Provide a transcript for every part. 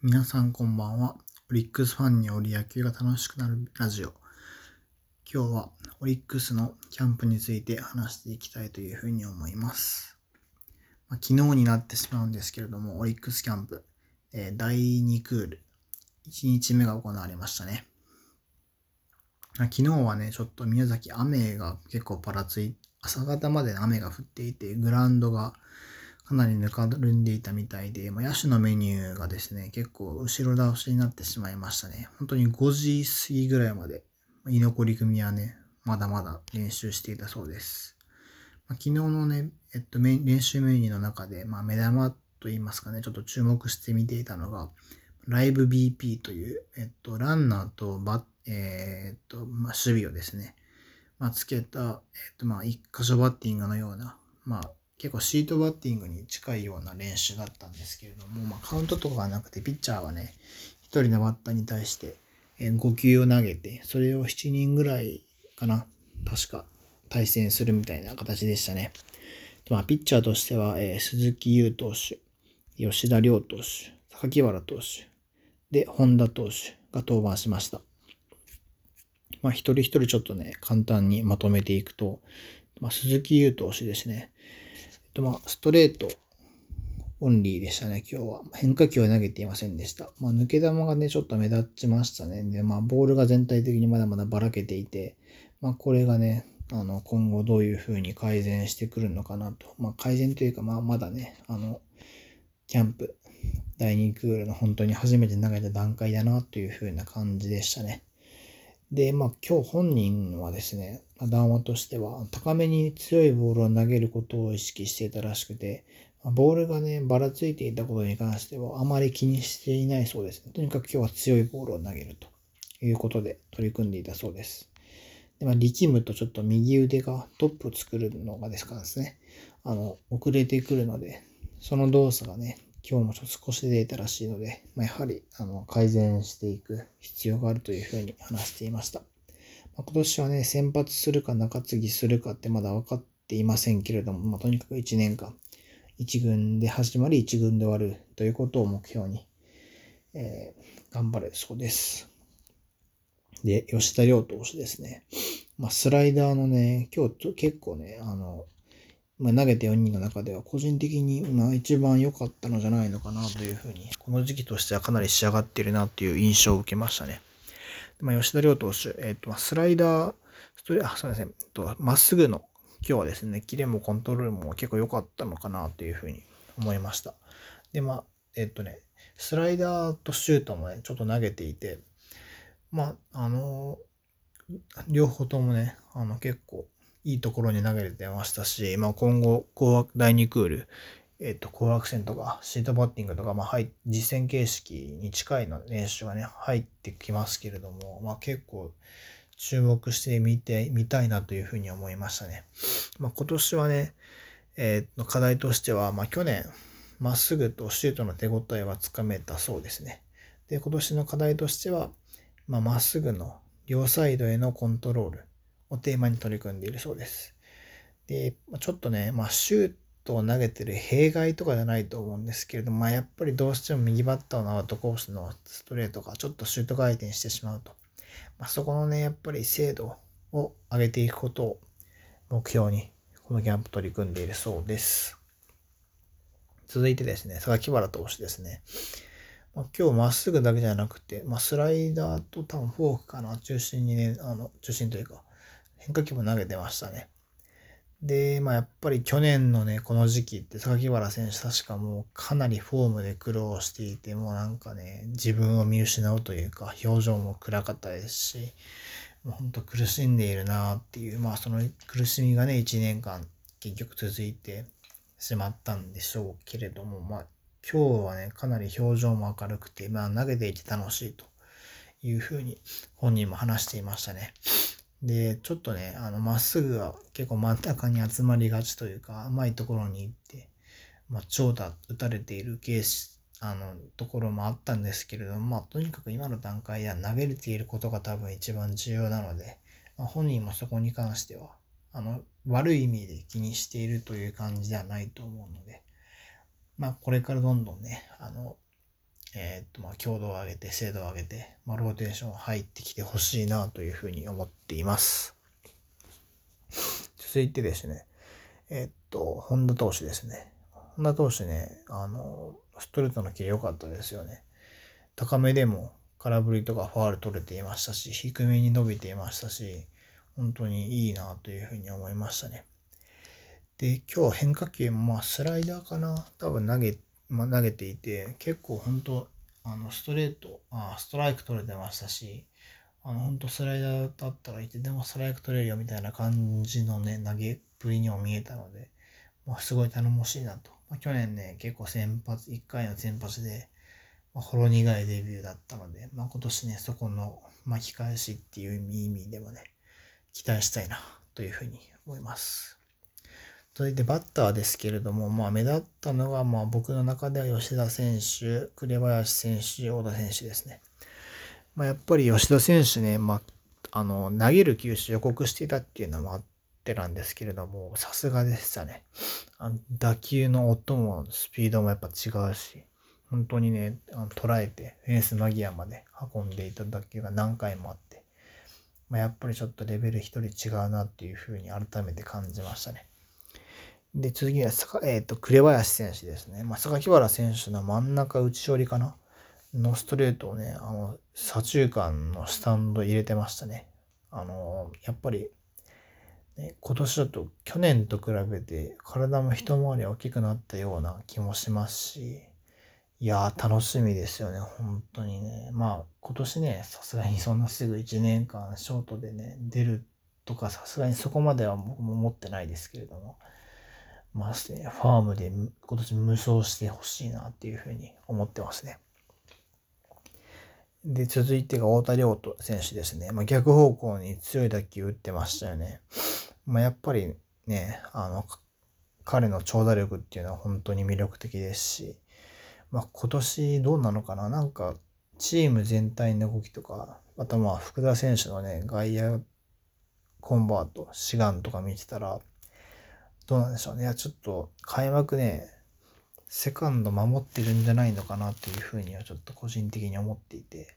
皆さんこんばんは。オリックスファンにより野球が楽しくなるラジオ。今日はオリックスのキャンプについて話していきたいというふうに思います。まあ、昨日になってしまうんですけれども、オリックスキャンプ、えー第2クール、1日目が行われましたね。まあ昨日はね、ちょっと宮崎雨が結構パラつい、朝方まで雨が降っていて、グラウンドがかなりぬかるんでいたみたいで、まあ、野手のメニューがですね、結構後ろ倒しになってしまいましたね。本当に5時過ぎぐらいまで、居残り組はね、まだまだ練習していたそうです。まあ、昨日のね、えっと、練習メニューの中で、まあ、目玉といいますかね、ちょっと注目して見ていたのが、ライブ BP という、えっと、ランナーとバ、えーっと、まあ、守備をですね、まあ、つけた、えっと、まあ、一箇所バッティングのような、まあ、結構シートバッティングに近いような練習だったんですけれども、まあ、カウントとかがなくて、ピッチャーはね、一人のバッターに対して、5球を投げて、それを7人ぐらいかな、確か対戦するみたいな形でしたね。まあ、ピッチャーとしては、えー鈴木優投手、吉田亮投手、榊原投手、で、本田投手が登板しました。まあ、一人一人ちょっとね、簡単にまとめていくと、まあ、鈴木優投手ですね。と、まあ、ストレートオンリーでしたね、今日は。変化球は投げていませんでした。まあ、抜け球がね、ちょっと目立ちましたね。で、まあ、ボールが全体的にまだまだばらけていて、まあ、これがね、あの、今後どういう風に改善してくるのかなと。まあ、改善というか、まあ、まだね、あの、キャンプ、第2クールの本当に初めて投げた段階だなという風な感じでしたね。で、まあ今日本人はですね、談話としては高めに強いボールを投げることを意識していたらしくて、あボールがね、ばらついていたことに関してはあまり気にしていないそうです。とにかく今日は強いボールを投げるということで取り組んでいたそうです。でまあ、力むとちょっと右腕がトップを作るのがですからですね、あの、遅れてくるので、その動作がね、今日もちょっと少し出たらしいので、まあ、やはりあの改善していく必要があるというふうに話していました。まあ、今年はね、先発するか中継ぎするかってまだ分かっていませんけれども、まあ、とにかく1年間、1軍で始まり1軍で終わるということを目標に、えー頑張れそうです。で、吉田亮投手ですね。まあ、スライダーのね、今日結構ね、あの、まあ、投げた4人の中では個人的にまあ一番良かったのじゃないのかなというふうに、この時期としてはかなり仕上がっているなという印象を受けましたね。まあ、吉田亮投手、えっ、と、スライダー、ストレあ、すみません、えっとまっすぐの、今日はですね、キレもコントロールも結構良かったのかなというふうに思いました。で、まあ、えっ、とね、スライダーとシュートもね、ちょっと投げていて、まあ、あの両方ともね、あの結構いいところに投げれてましたし、まあ、今後、第2クール、えっ、と、紅白戦とか、シートバッティングとか、まあ、はい、実戦形式に近いの練習がね、入ってきますけれども、まあ、結構、注目してみて、みたいなというふうに思いましたね。まあ、今年はね、えっ、と、課題としては、まあ、去年、まっすぐとシュートの手応えはつかめたそうですね。で、今年の課題としては、まあ、まっすぐの両サイドへのコントロールをテーマに取り組んでいるそうです。で、ちょっとね、まあ、シュートを投げてる弊害とかじゃないと思うんですけれども、まあ、やっぱりどうしても右バッターのアウトコースのストレートがちょっとシュート回転してしまうと。まあ、そこのね、やっぱり精度を上げていくことを目標に、このキャンプ取り組んでいるそうです。続いてですね、榊原投手ですね。まあ、今日まっすぐだけじゃなくて、まあ、スライダーと多分フォークかな、中心にね、あの、中心というか、変化球も投げてましたね。で、まあやっぱり去年のね、この時期って榊原選手確かもうかなりフォームで苦労していて、もうなんかね、自分を見失うというか、表情も暗かったですし、もう本当苦しんでいるなっていう、まあその苦しみがね、1年間結局続いてしまったんでしょうけれども、まあ今日はね、かなり表情も明るくて、まあ投げていて楽しいというふうに本人も話していましたね。で、ちょっとね、あの、まっすぐが結構真ん中に集まりがちというか、甘いところに行って、まあ、長打打たれているケース、あの、ところもあったんですけれども、まあ、とにかく今の段階では投げれていることが多分一番重要なので、まあ、本人もそこに関しては、あの、悪い意味で気にしているという感じではないと思うので、まあ、これからどんどんね、あの、えっ、と、まあ、強度を上げて、精度を上げて、まあ、ローテーション入ってきてほしいなというふうに思っています。続いてですね、えっ、と、本田投手ですね。本田投手ね、あの、ストレートのキレ良かったですよね。高めでも空振りとかファール取れていましたし、低めに伸びていましたし、本当にいいなというふうに思いましたね。で、今日変化球もまあスライダーかな多分投げ、まあ、投げていて、結構本当あの、ストレート、あストライク取れてましたし、あの、本当スライダーだったらいて、でもストライク取れるよみたいな感じのね、投げっぷりにも見えたので、まあ、すごい頼もしいなと。まあ、去年ね、結構先発、1回の先発で、まあ、ほろ苦いデビューだったので、まあ、今年ね、そこの巻き返しっていう意味でもね、期待したいなというふうに思います。続いてバッターですけれども、まあ、目立ったのが、まあ、僕の中では吉田選手、紅林選手、小田選手ですね。まあ、やっぱり吉田選手ね、まあ、あの、投げる球種予告していたっていうのもあってなんですけれども、さすがでしたね。あの打球の音もスピードもやっぱ違うし、本当にね、あの捉えて、フェンス間際まで運んでいた打球が何回もあって、まあ、やっぱりちょっとレベル一人違うなっていうふうに改めて感じましたね。で、次は、えっ、ー、と、紅林選手ですね。まあ、榊原選手の真ん中打ち寄りかなのストレートをね、あの、左中間のスタンド入れてましたね。あの、やっぱり、ね、今年だと去年と比べて体も一回り大きくなったような気もしますし、いやー楽しみですよね、本当にね。まあ今年ね、さすがにそんなすぐ1年間ショートでね、出るとかさすがにそこまでは僕も思ってないですけれども、まあね、ファームで今年無双してほしいなっていうふうに思ってますね。で、続いてが太田亮斗選手ですね。まあ、逆方向に強い打球打ってましたよね。まあ、やっぱりね、あの、彼の長打力っていうのは本当に魅力的ですし、まあ、今年どうなのかななんか、チーム全体の動きとか、あとまあ、福田選手のね、外野コンバート、志願とか見てたら、どうなんでしょうね。いや、ちょっと開幕ね、セカンド守ってるんじゃないのかなっていうふうにはちょっと個人的に思っていて、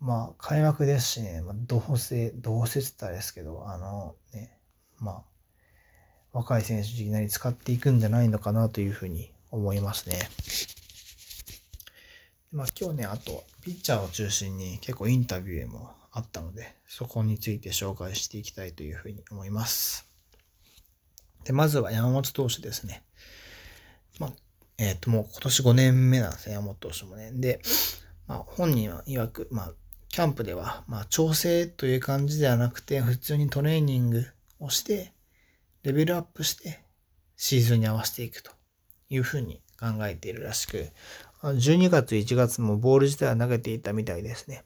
まあ、開幕ですしね、まあ、どうせ、どうせって言ったらですけど、あのね、まあ、若い選手いきなり使っていくんじゃないのかなというふうに思いますね。まあ今日ね、あと、ピッチャーを中心に結構インタビューもあったので、そこについて紹介していきたいというふうに思います。で、まずは山本投手ですね。まあ、えっ、ー、と、もう今年5年目なんですね、山本投手もね。で、まあ、本人は曰く、まあ、キャンプでは、まあ、調整という感じではなくて、普通にトレーニングをして、レベルアップして、シーズンに合わせていくというふうに考えているらしく、12月、1月もボール自体は投げていたみたいですね。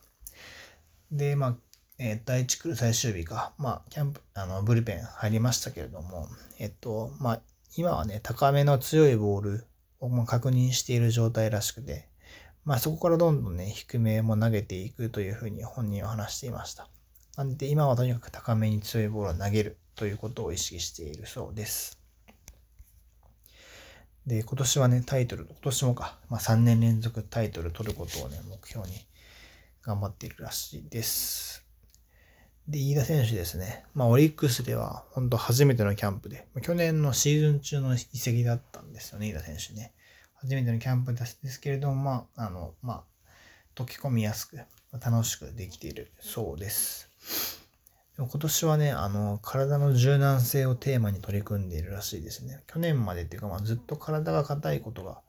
で、まあ、えー、第1クール最終日か、まあ、キャンプ、あの、ブルペン入りましたけれども、えっと、まあ、今はね、高めの強いボールを確認している状態らしくて、まあそこからどんどんね、低めも投げていくというふうに本人は話していました。なんで今はとにかく高めに強いボールを投げるということを意識しているそうです。で、今年はね、タイトル、今年もか、まあ3年連続タイトル取ることをね、目標に頑張っているらしいです。で、飯田選手ですね。まあ、オリックスでは、本当初めてのキャンプで、去年のシーズン中の移籍だったんですよね、飯田選手ね。初めてのキャンプですけれども、まあ、あの、まあ、溶け込みやすく、楽しくできているそうです。で今年はね、あの、体の柔軟性をテーマに取り組んでいるらしいですね。去年までっていうか、まあ、ずっと体が硬いことが、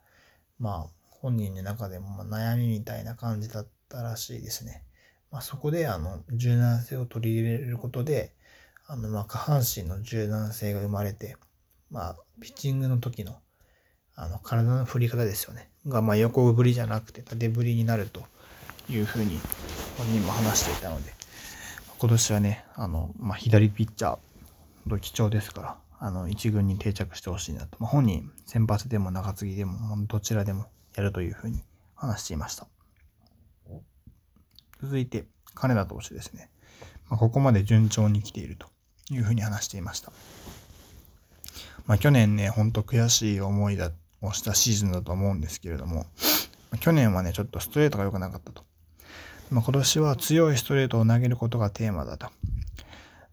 まあ、本人の中でも悩みみたいな感じだったらしいですね。まあ、そこであの柔軟性を取り入れることであのまあ下半身の柔軟性が生まれて、まあ、ピッチングの時のあの体の振り方ですよねがまあ横振りじゃなくて縦振りになるというふうに本人も話していたので今年はねあの、まあ、左ピッチャー貴重ですからあの一軍に定着してほしいなと、まあ、本人先発でも中継ぎでもどちらでもやるというふうに話していました。続いて、金田投手ですね。まあ、ここまで順調に来ているというふうに話していました。まあ、去年ね、ほんと悔しい思いだをしたシーズンだと思うんですけれども、去年はね、ちょっとストレートが良くなかったと。まあ、今年は強いストレートを投げることがテーマだと。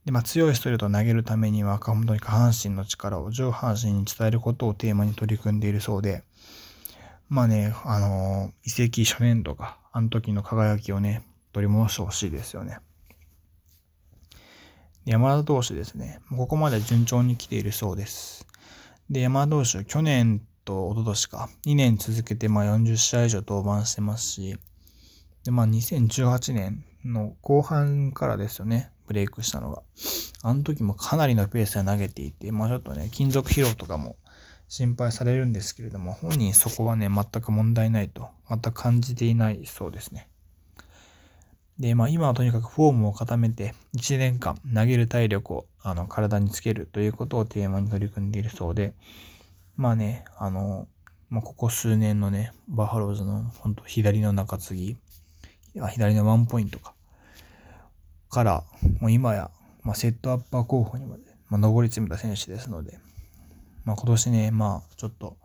で、まあ、強いストレートを投げるためには、本当に下半身の力を上半身に伝えることをテーマに取り組んでいるそうで、まあね、あのー、移籍初年度が、あの時の輝きをね、取り戻してほしいですよね。山田投手ですね。ここまで順調に来ているそうです。で、山田投手、去年と一昨年か、2年続けてまあ40試合以上登板してますし、で、まあ2018年の後半からですよね、ブレイクしたのが。あの時もかなりのペースで投げていて、まあちょっとね、金属疲労とかも心配されるんですけれども、本人そこはね、全く問題ないと、全く感じていないそうですね。で、まあ今はとにかくフォームを固めて、1年間投げる体力をあの体につけるということをテーマに取り組んでいるそうで、まあね、あの、まあ、ここ数年のね、バファローズの本当左の中継ぎ、左のワンポイントか、から、もう今や、まあ、セットアッパー候補にまで、まあ、上り詰めた選手ですので、まあ、今年ね、まあ、ちょっと、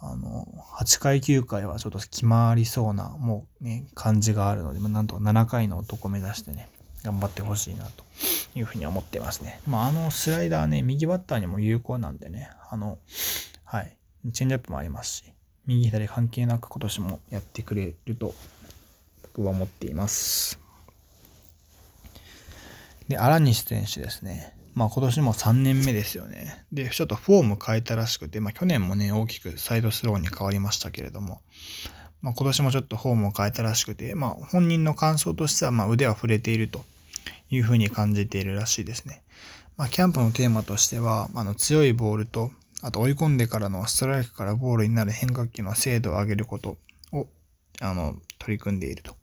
あの、8回9回はちょっと決まりそうな、もうね、感じがあるので、まあ、なんと7回の男目指してね、頑張ってほしいなというふうに思ってますね。まあ、あのスライダーね、右バッターにも有効なんでね、あの、はい、チェンジアップもありますし、右左関係なく今年もやってくれると僕は思っています。で、荒西選手ですね。まあ今年も3年目ですよね。で、ちょっとフォーム変えたらしくて、まあ去年もね、大きくサイドスローに変わりましたけれども、まあ今年もちょっとフォームを変えたらしくて、まあ本人の感想としては、まあ腕は触れているというふうに感じているらしいですね。まあキャンプのテーマとしては、あの強いボールと、あと追い込んでからのストライクからボールになる変化球の精度を上げることを、あの、取り組んでいると。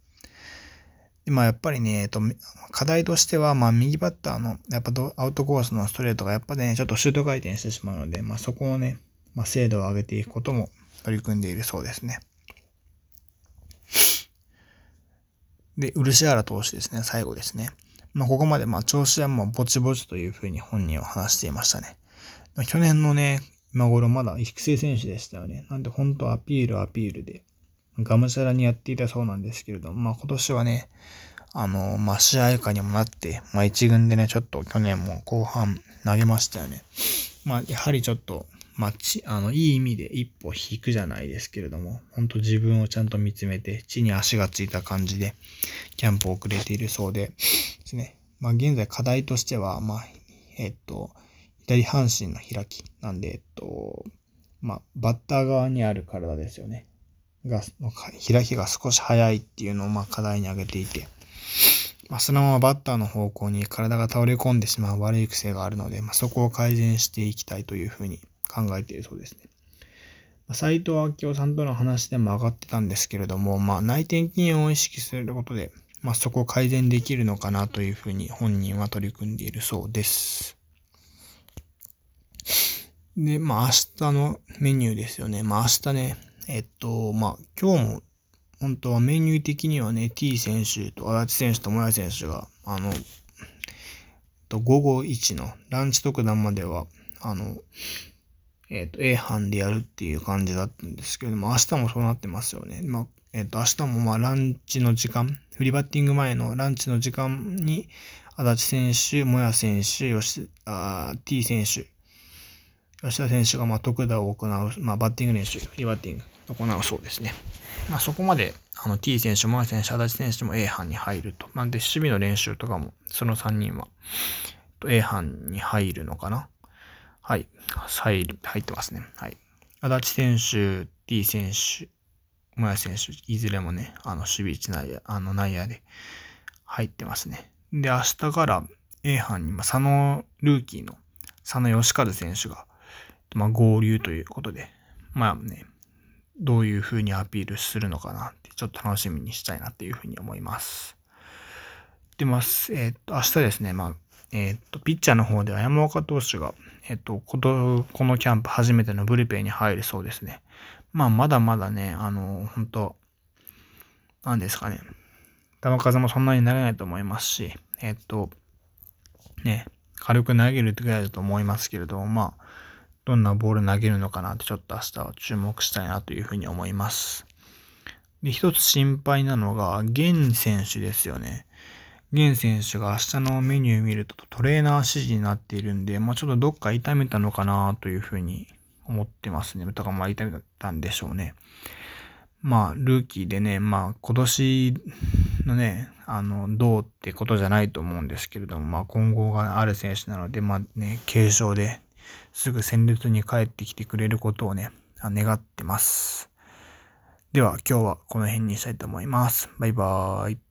でまあやっぱりね、えっと、課題としては、まあ右バッターの、やっぱアウトコースのストレートがやっぱね、ちょっとシュート回転してしまうので、まあそこをね、まあ精度を上げていくことも取り組んでいるそうですね。で、漆原投手ですね、最後ですね。まあここまでまあ調子はもうぼちぼちというふうに本人は話していましたね。去年のね、今頃まだ育成選手でしたよね。なんで本当アピールアピールで、がむしゃらにやっていたそうなんですけれども、まあ今年はね、あの、まあ試合下にもなって、まあ一軍でね、ちょっと去年も後半投げましたよね。まあやはりちょっと、まあち、あの、いい意味で一歩引くじゃないですけれども、本当自分をちゃんと見つめて、地に足がついた感じで、キャンプを遅れているそうでですね。まあ現在課題としては、まあ、えっと、左半身の開きなんで、えっと、まあ、バッター側にある体ですよね。が、開きが少し早いっていうのをまあ課題に挙げていて、まあ、そのままバッターの方向に体が倒れ込んでしまう悪い癖があるので、まあ、そこを改善していきたいというふうに考えているそうですね。斎藤明夫さんとの話でも上がってたんですけれども、まあ、内転筋を意識することで、まあ、そこを改善できるのかなというふうに本人は取り組んでいるそうです。で、まあ、明日のメニューですよね。まあ、明日ね、えっと、まあ、今日も、本当はメニュー的にはね、T 選手と足立選手ともや選手が、あの、と午後1のランチ特段までは、あの、えっ、と、A 班でやるっていう感じだったんですけれども、明日もそうなってますよね。まあ、えっ、と、明日もまあ、ランチの時間、フリーバッティング前のランチの時間に、足立選手、もや選手、吉あ T 選手、吉田選手がまあ特打を行う、まあ、バッティング練習、フリーバッティング行うそうですね。まあ、そこまであの T 選手、モア選手、足立選手も A 班に入ると。なんで、守備の練習とかも、その3人は A 班に入るのかなはい。入入ってますね。はい。足立選手、T 選手、モア選手、いずれもね、あの、守備位置内野、あの、内野で入ってますね。で、明日から A 班に、まあ、佐野ルーキーの佐野義和選手が、まあ、合流ということで、まあね、どういう風にアピールするのかなって、ちょっと楽しみにしたいなっていう風に思います。で、まあ、えっ、と、明日ですね、まあ、えっ、と、ピッチャーの方で山岡投手が、えっ、と、この、このキャンプ初めてのブルペンに入るそうですね。まあ、まだまだね、あの、本当なんですかね。球数もそんなになれないと思いますし、えっ、と、ね、軽く投げるってぐらいだと思いますけれども、まあ、どんなボール投げるのかなってちょっと明日は注目したいなというふうに思います。で、一つ心配なのが、ゲ選手ですよね。ゲ選手が明日のメニュー見るとトレーナー指示になっているんで、まあちょっとどっか痛めたのかなというふうに思ってますね。だからまあ痛めたんでしょうね。まあ、ルーキーでね、まあ、今年のね、あの、どうってことじゃないと思うんですけれども、まあ、今後がある選手なので、まあね、軽症ですぐ戦列に帰ってきてくれることをね、願ってます。では、今日はこの辺にしたいと思います。バイバーイ。